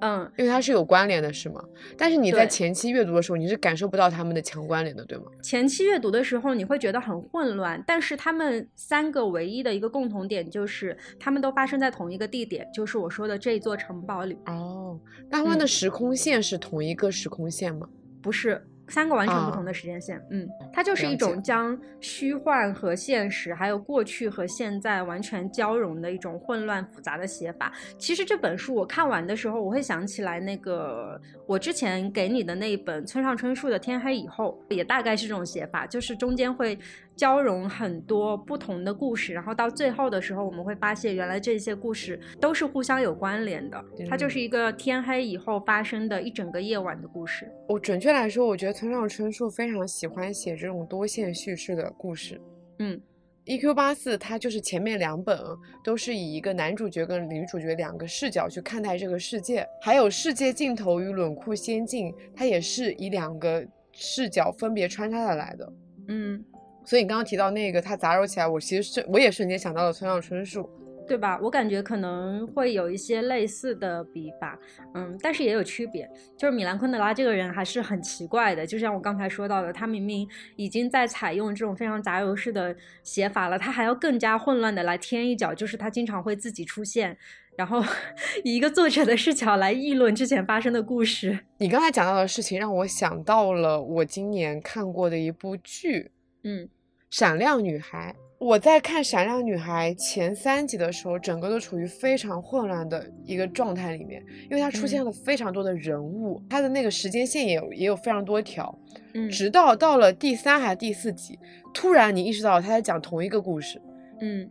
嗯，因为它是有关联的，是吗？但是你在前期阅读的时候，你是感受不到他们的强关联的，对吗？前期阅读的时候，你会觉得很混乱，但是他们三个唯一的一个共同点就是，他们都发生在同一个地点，就是我说的这座城堡里。哦，那他们的时空线是同一个时空线吗？不是。三个完全不同的时间线，嗯，它就是一种将虚幻和现实，还有过去和现在完全交融的一种混乱复杂的写法。其实这本书我看完的时候，我会想起来那个我之前给你的那一本村上春树的《天黑以后》，也大概是这种写法，就是中间会。交融很多不同的故事，然后到最后的时候，我们会发现原来这些故事都是互相有关联的。它就是一个天黑以后发生的一整个夜晚的故事。我准确来说，我觉得村上春树非常喜欢写这种多线叙事的故事。嗯，E.Q. 八四它就是前面两本都是以一个男主角跟女主角两个视角去看待这个世界，还有世界尽头与冷酷仙境，它也是以两个视角分别穿插下来的。嗯。所以你刚刚提到那个，它杂糅起来，我其实是我也瞬间想到了村上春树，对吧？我感觉可能会有一些类似的笔法，嗯，但是也有区别。就是米兰昆德拉这个人还是很奇怪的，就像我刚才说到的，他明明已经在采用这种非常杂糅式的写法了，他还要更加混乱的来添一脚，就是他经常会自己出现，然后 以一个作者的视角来议论之前发生的故事。你刚才讲到的事情让我想到了我今年看过的一部剧。嗯，闪亮女孩，我在看《闪亮女孩》前三集的时候，整个都处于非常混乱的一个状态里面，因为它出现了非常多的人物，它的那个时间线也有也有非常多条，嗯，直到到了第三还是第四集，突然你意识到他在讲同一个故事，嗯，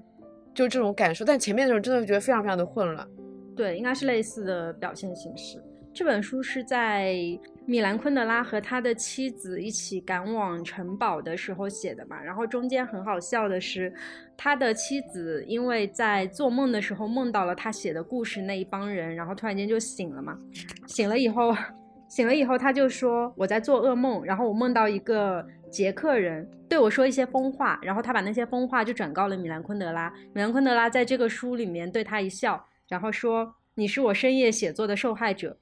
就这种感受，但前面的时候真的觉得非常非常的混乱，对，应该是类似的表现形式。这本书是在。米兰昆德拉和他的妻子一起赶往城堡的时候写的嘛，然后中间很好笑的是，他的妻子因为在做梦的时候梦到了他写的故事那一帮人，然后突然间就醒了嘛，醒了以后，醒了以后他就说我在做噩梦，然后我梦到一个捷克人对我说一些疯话，然后他把那些疯话就转告了米兰昆德拉，米兰昆德拉在这个书里面对他一笑。然后说你是我深夜写作的受害者。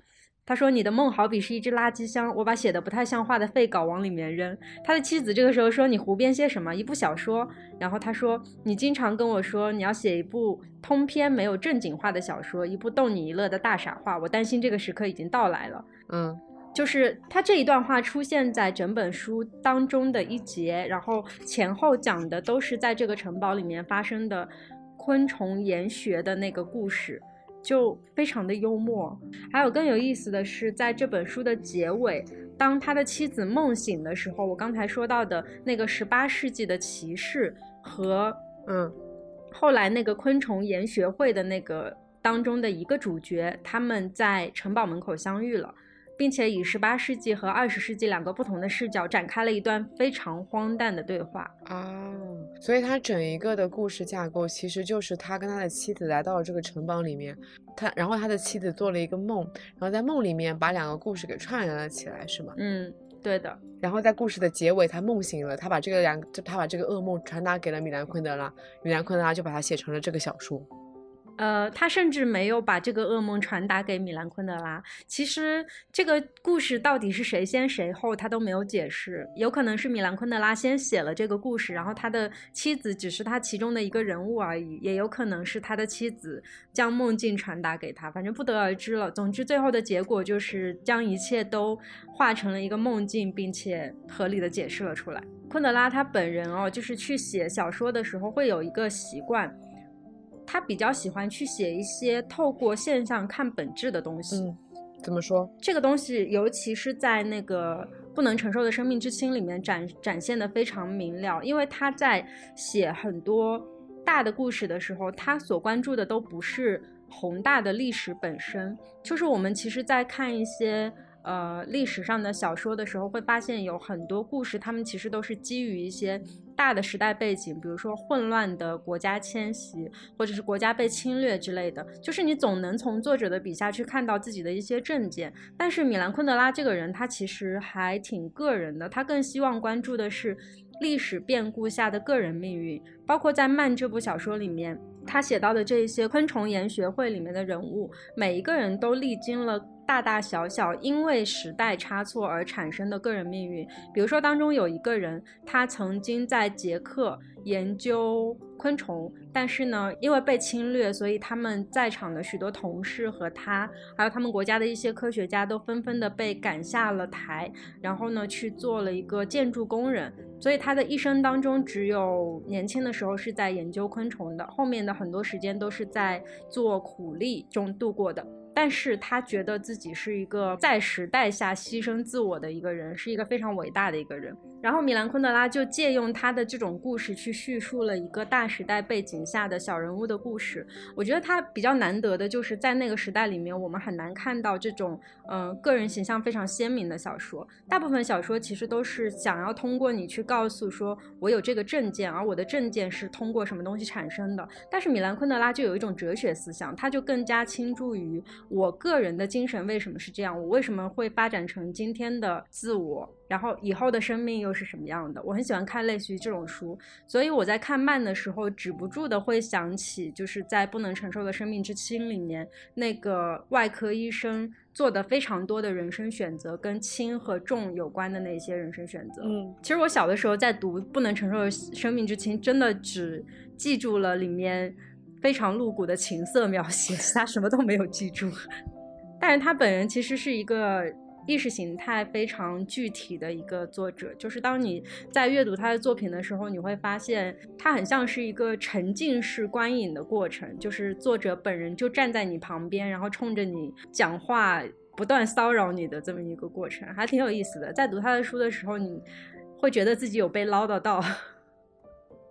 他说你的梦好比是一只垃圾箱，我把写的不太像话的废稿往里面扔。他的妻子这个时候说你胡编些什么？一部小说。然后他说你经常跟我说你要写一部通篇没有正经话的小说，一部逗你一乐的大傻话。我担心这个时刻已经到来了。嗯。就是他这一段话出现在整本书当中的一节，然后前后讲的都是在这个城堡里面发生的昆虫研学的那个故事，就非常的幽默。还有更有意思的是，在这本书的结尾，当他的妻子梦醒的时候，我刚才说到的那个十八世纪的骑士和嗯，后来那个昆虫研学会的那个当中的一个主角，他们在城堡门口相遇了。并且以十八世纪和二十世纪两个不同的视角展开了一段非常荒诞的对话啊，所以他整一个的故事架构其实就是他跟他的妻子来到了这个城堡里面，他然后他的妻子做了一个梦，然后在梦里面把两个故事给串联了起来，是吗？嗯，对的。然后在故事的结尾，他梦醒了，他把这个两，他把这个噩梦传达给了米兰昆德拉，米兰昆德拉就把它写成了这个小说。呃，他甚至没有把这个噩梦传达给米兰昆德拉。其实这个故事到底是谁先谁后，他都没有解释。有可能是米兰昆德拉先写了这个故事，然后他的妻子只是他其中的一个人物而已。也有可能是他的妻子将梦境传达给他，反正不得而知了。总之，最后的结果就是将一切都化成了一个梦境，并且合理的解释了出来。昆德拉他本人哦，就是去写小说的时候会有一个习惯。他比较喜欢去写一些透过现象看本质的东西。嗯，怎么说？这个东西，尤其是在那个不能承受的生命之轻里面展展现的非常明了。因为他在写很多大的故事的时候，他所关注的都不是宏大的历史本身，就是我们其实，在看一些。呃，历史上的小说的时候，会发现有很多故事，他们其实都是基于一些大的时代背景，比如说混乱的国家迁徙，或者是国家被侵略之类的。就是你总能从作者的笔下去看到自己的一些证件。但是米兰昆德拉这个人，他其实还挺个人的，他更希望关注的是历史变故下的个人命运。包括在《慢》这部小说里面，他写到的这些昆虫研学会里面的人物，每一个人都历经了。大大小小因为时代差错而产生的个人命运，比如说当中有一个人，他曾经在捷克研究昆虫，但是呢，因为被侵略，所以他们在场的许多同事和他，还有他们国家的一些科学家都纷纷的被赶下了台，然后呢去做了一个建筑工人，所以他的一生当中只有年轻的时候是在研究昆虫的，后面的很多时间都是在做苦力中度过的。但是他觉得自己是一个在时代下牺牲自我的一个人，是一个非常伟大的一个人。然后米兰昆德拉就借用他的这种故事去叙述了一个大时代背景下的小人物的故事。我觉得他比较难得的就是在那个时代里面，我们很难看到这种嗯个人形象非常鲜明的小说。大部分小说其实都是想要通过你去告诉说我有这个证件，而我的证件是通过什么东西产生的。但是米兰昆德拉就有一种哲学思想，他就更加倾注于我个人的精神为什么是这样，我为什么会发展成今天的自我。然后以后的生命又是什么样的？我很喜欢看类似于这种书，所以我在看慢的时候，止不住的会想起，就是在《不能承受的生命之轻》里面那个外科医生做的非常多的人生选择，跟轻和重有关的那些人生选择。嗯，其实我小的时候在读《不能承受的生命之轻》，真的只记住了里面非常露骨的情色描写，其他什么都没有记住。但是他本人其实是一个。意识形态非常具体的一个作者，就是当你在阅读他的作品的时候，你会发现他很像是一个沉浸式观影的过程，就是作者本人就站在你旁边，然后冲着你讲话，不断骚扰你的这么一个过程，还挺有意思的。在读他的书的时候，你会觉得自己有被唠叨到。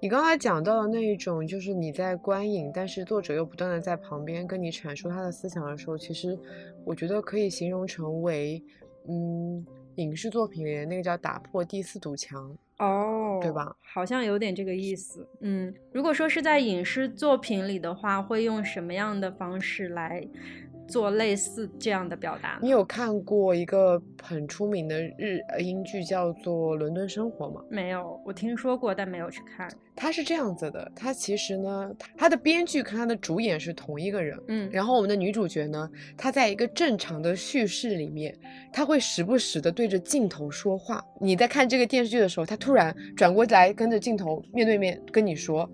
你刚才讲到的那一种，就是你在观影，但是作者又不断的在旁边跟你阐述他的思想的时候，其实我觉得可以形容成为。嗯，影视作品里那个叫打破第四堵墙哦，对吧？好像有点这个意思。嗯，如果说是在影视作品里的话，会用什么样的方式来做类似这样的表达。你有看过一个很出名的日英剧叫做《伦敦生活》吗？没有，我听说过，但没有去看。它是这样子的，它其实呢，它的编剧跟它的主演是同一个人。嗯，然后我们的女主角呢，她在一个正常的叙事里面，她会时不时的对着镜头说话。你在看这个电视剧的时候，她突然转过来跟着镜头面对面跟你说，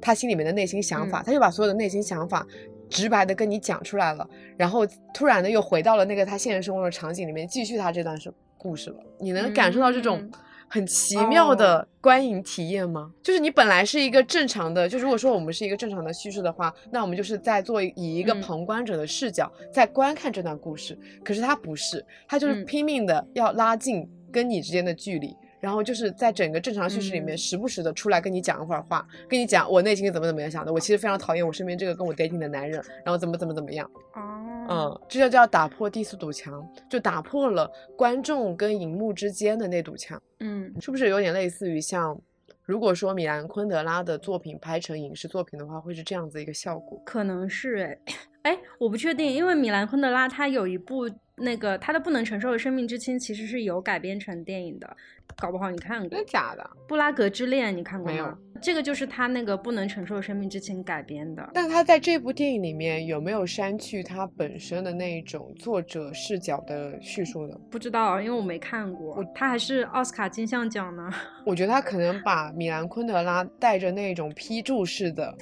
她心里面的内心想法，她就把所有的内心想法。直白的跟你讲出来了，然后突然的又回到了那个他现实生活的场景里面，继续他这段是故事了。你能感受到这种很奇妙的观影体验吗？就是你本来是一个正常的，就如果说我们是一个正常的叙事的话，那我们就是在做以一个旁观者的视角在观看这段故事。可是他不是，他就是拼命的要拉近跟你之间的距离。然后就是在整个正常叙事里面，时不时的出来跟你讲一会儿话，跟你讲我内心是怎么怎么样想的。我其实非常讨厌我身边这个跟我 dating 的男人，然后怎么怎么怎么样。哦，嗯，这就叫打破第四堵墙，就打破了观众跟荧幕之间的那堵墙。嗯，是不是有点类似于像，如果说米兰昆德拉的作品拍成影视作品的话，会是这样子一个效果？可能是哎，哎，我不确定，因为米兰昆德拉他有一部那个他的不能承受的生命之轻，其实是有改编成电影的。搞不好你看过？真的假的？《布拉格之恋》你看过吗？没有。这个就是他那个不能承受的生命之轻改编的。但他在这部电影里面有没有删去他本身的那种作者视角的叙述呢？不知道，因为我没看过。他还是奥斯卡金像奖呢。我觉得他可能把米兰昆德拉带着那种批注式的。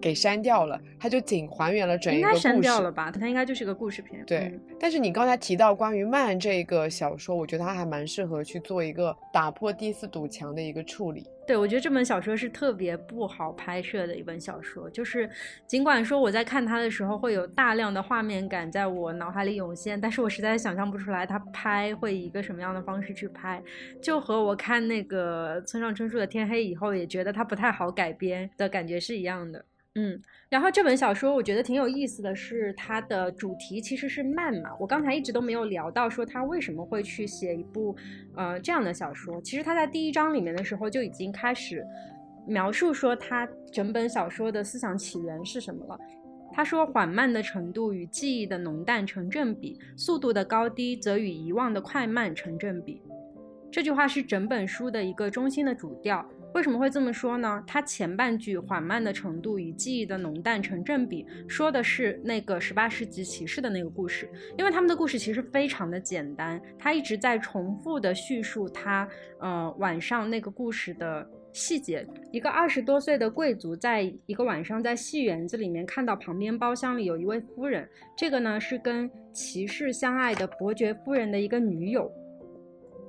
给删掉了，他就仅还原了整一个故事。删掉了吧？它应该就是个故事片。对，但是你刚才提到关于慢这个小说，我觉得它还蛮适合去做一个打破第四堵墙的一个处理。对，我觉得这本小说是特别不好拍摄的一本小说，就是尽管说我在看它的时候会有大量的画面感在我脑海里涌现，但是我实在想象不出来它拍会以一个什么样的方式去拍，就和我看那个村上春树的《天黑》以后也觉得它不太好改编的感觉是一样的。嗯，然后这本小说我觉得挺有意思的是，它的主题其实是慢嘛。我刚才一直都没有聊到说他为什么会去写一部呃这样的小说。其实他在第一章里面的时候就已经开始描述说他整本小说的思想起源是什么了。他说缓慢的程度与记忆的浓淡成正比，速度的高低则与遗忘的快慢成正比。这句话是整本书的一个中心的主调。为什么会这么说呢？它前半句缓慢的程度与记忆的浓淡成正比，说的是那个十八世纪骑士的那个故事。因为他们的故事其实非常的简单，他一直在重复的叙述他呃晚上那个故事的细节。一个二十多岁的贵族在一个晚上在戏园子里面看到旁边包厢里有一位夫人，这个呢是跟骑士相爱的伯爵夫人的一个女友。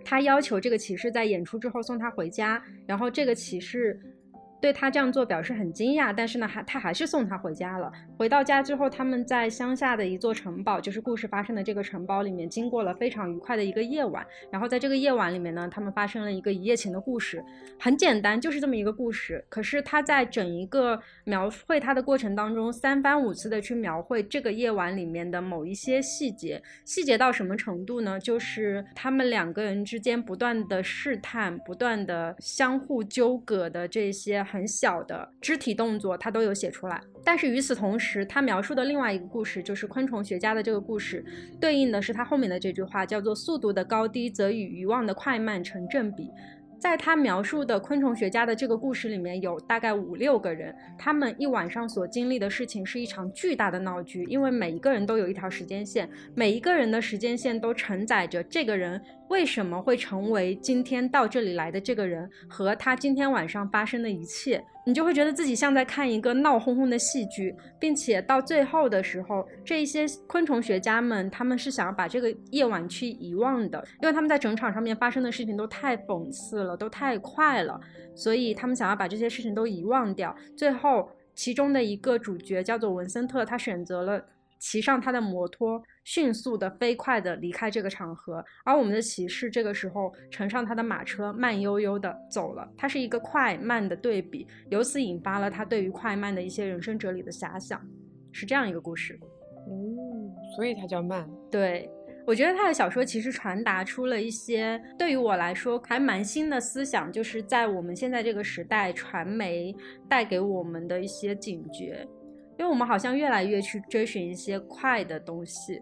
他要求这个骑士在演出之后送他回家，然后这个骑士。对他这样做表示很惊讶，但是呢，还他还是送他回家了。回到家之后，他们在乡下的一座城堡，就是故事发生的这个城堡里面，经过了非常愉快的一个夜晚。然后在这个夜晚里面呢，他们发生了一个一夜情的故事，很简单，就是这么一个故事。可是他在整一个描绘他的过程当中，三番五次的去描绘这个夜晚里面的某一些细节，细节到什么程度呢？就是他们两个人之间不断的试探，不断的相互纠葛的这些。很小的肢体动作，他都有写出来。但是与此同时，他描述的另外一个故事，就是昆虫学家的这个故事，对应的是他后面的这句话，叫做“速度的高低则与遗忘的快慢成正比”。在他描述的昆虫学家的这个故事里面，有大概五六个人，他们一晚上所经历的事情是一场巨大的闹剧，因为每一个人都有一条时间线，每一个人的时间线都承载着这个人。为什么会成为今天到这里来的这个人和他今天晚上发生的一切？你就会觉得自己像在看一个闹哄哄的戏剧，并且到最后的时候，这一些昆虫学家们他们是想要把这个夜晚去遗忘的，因为他们在整场上面发生的事情都太讽刺了，都太快了，所以他们想要把这些事情都遗忘掉。最后，其中的一个主角叫做文森特，他选择了。骑上他的摩托，迅速的、飞快的离开这个场合，而我们的骑士这个时候乘上他的马车，慢悠悠的走了。它是一个快慢的对比，由此引发了他对于快慢的一些人生哲理的遐想，是这样一个故事。嗯，所以它叫慢。对，我觉得他的小说其实传达出了一些对于我来说还蛮新的思想，就是在我们现在这个时代，传媒带给我们的一些警觉。因为我们好像越来越去追寻一些快的东西，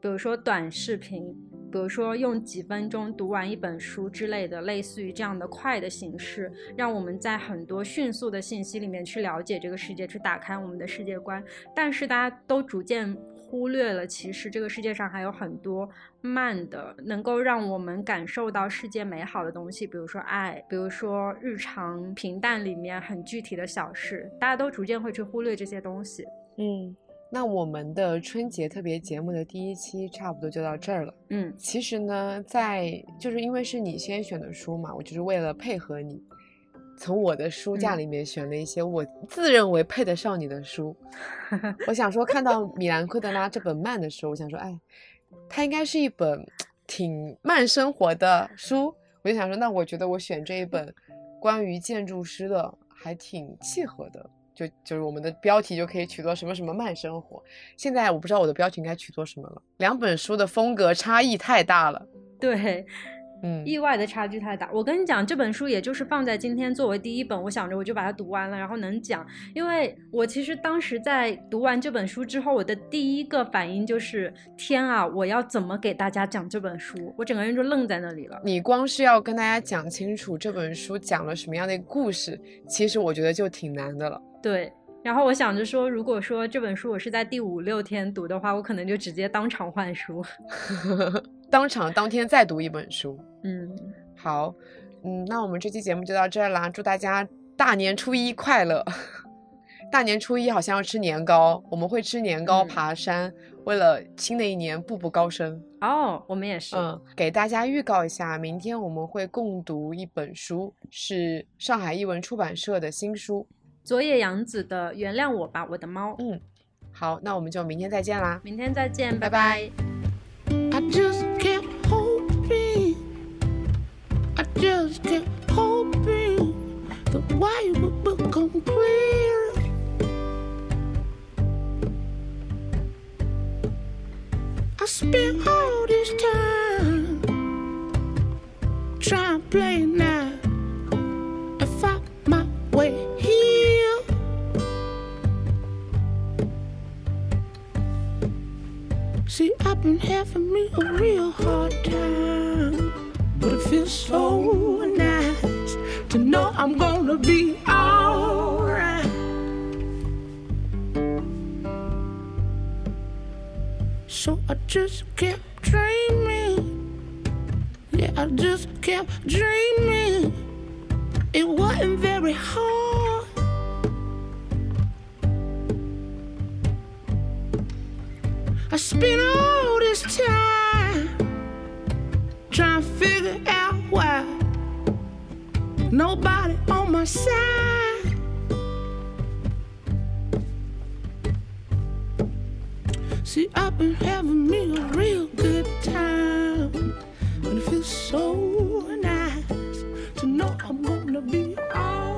比如说短视频，比如说用几分钟读完一本书之类的，类似于这样的快的形式，让我们在很多迅速的信息里面去了解这个世界，去打开我们的世界观。但是大家都逐渐忽略了，其实这个世界上还有很多慢的，能够让我们感受到世界美好的东西，比如说爱，比如说日常平淡里面很具体的小事，大家都逐渐会去忽略这些东西。嗯，那我们的春节特别节目的第一期差不多就到这儿了。嗯其实呢，在就是因为是你先选的书嘛，我就是为了配合你，从我的书架嗯里面选了一些我自认为配得上你的书。我想说，看到米兰昆德拉这本慢的时候，我想说，哎，它应该是一本挺慢生活的书。我就想说，那我觉得我选这一本关于建筑师的还挺契合的。就就是我们的标题就可以取作什么什么慢生活。现在我不知道我的标题应该取作什么了，两本书的风格差异太大了。对，嗯，意外的差距太大。我跟你讲，这本书也就是放在今天作为第一本，我想着我就把它读完了，然后能讲。因为我其实当时在读完这本书之后，我的第一个反应就是：天啊，我要怎么给大家讲这本书？我整个人就愣在那里了。你光是要跟大家讲清楚这本书讲了什么样的故事，其实我觉得就挺难的了。对。然后我想着说，如果说这本书我是在第五六天读的话，我可能就直接当场换书。当场当天再读一本书。嗯，好，嗯，那我们这期节目就到这儿啦，祝大家大年初一快乐！大年初一好像要吃年糕，我们会吃年糕、嗯爬山，为了新的一年步步高升。哦，我们也是。嗯，给大家预告一下，明天我们会共读一本书，是上海译文出版社的新书。佐野洋子的《原谅我吧，我的猫》。嗯，好，那我们就明天再见啦。明天再见，拜拜拜 I just kept hoping, I just kept hoping the white would become clear. I spent all this time trying to play now I've been having me a real hard time. But it feels so nice to know I'm gonna be alright. So I just kept dreaming. Yeah, I just kept dreaming. It wasn't very hard. spent all this time trying to figure out why nobody on my side. See, I've been having me a real good time, and it feels so nice to know I'm gonna be all.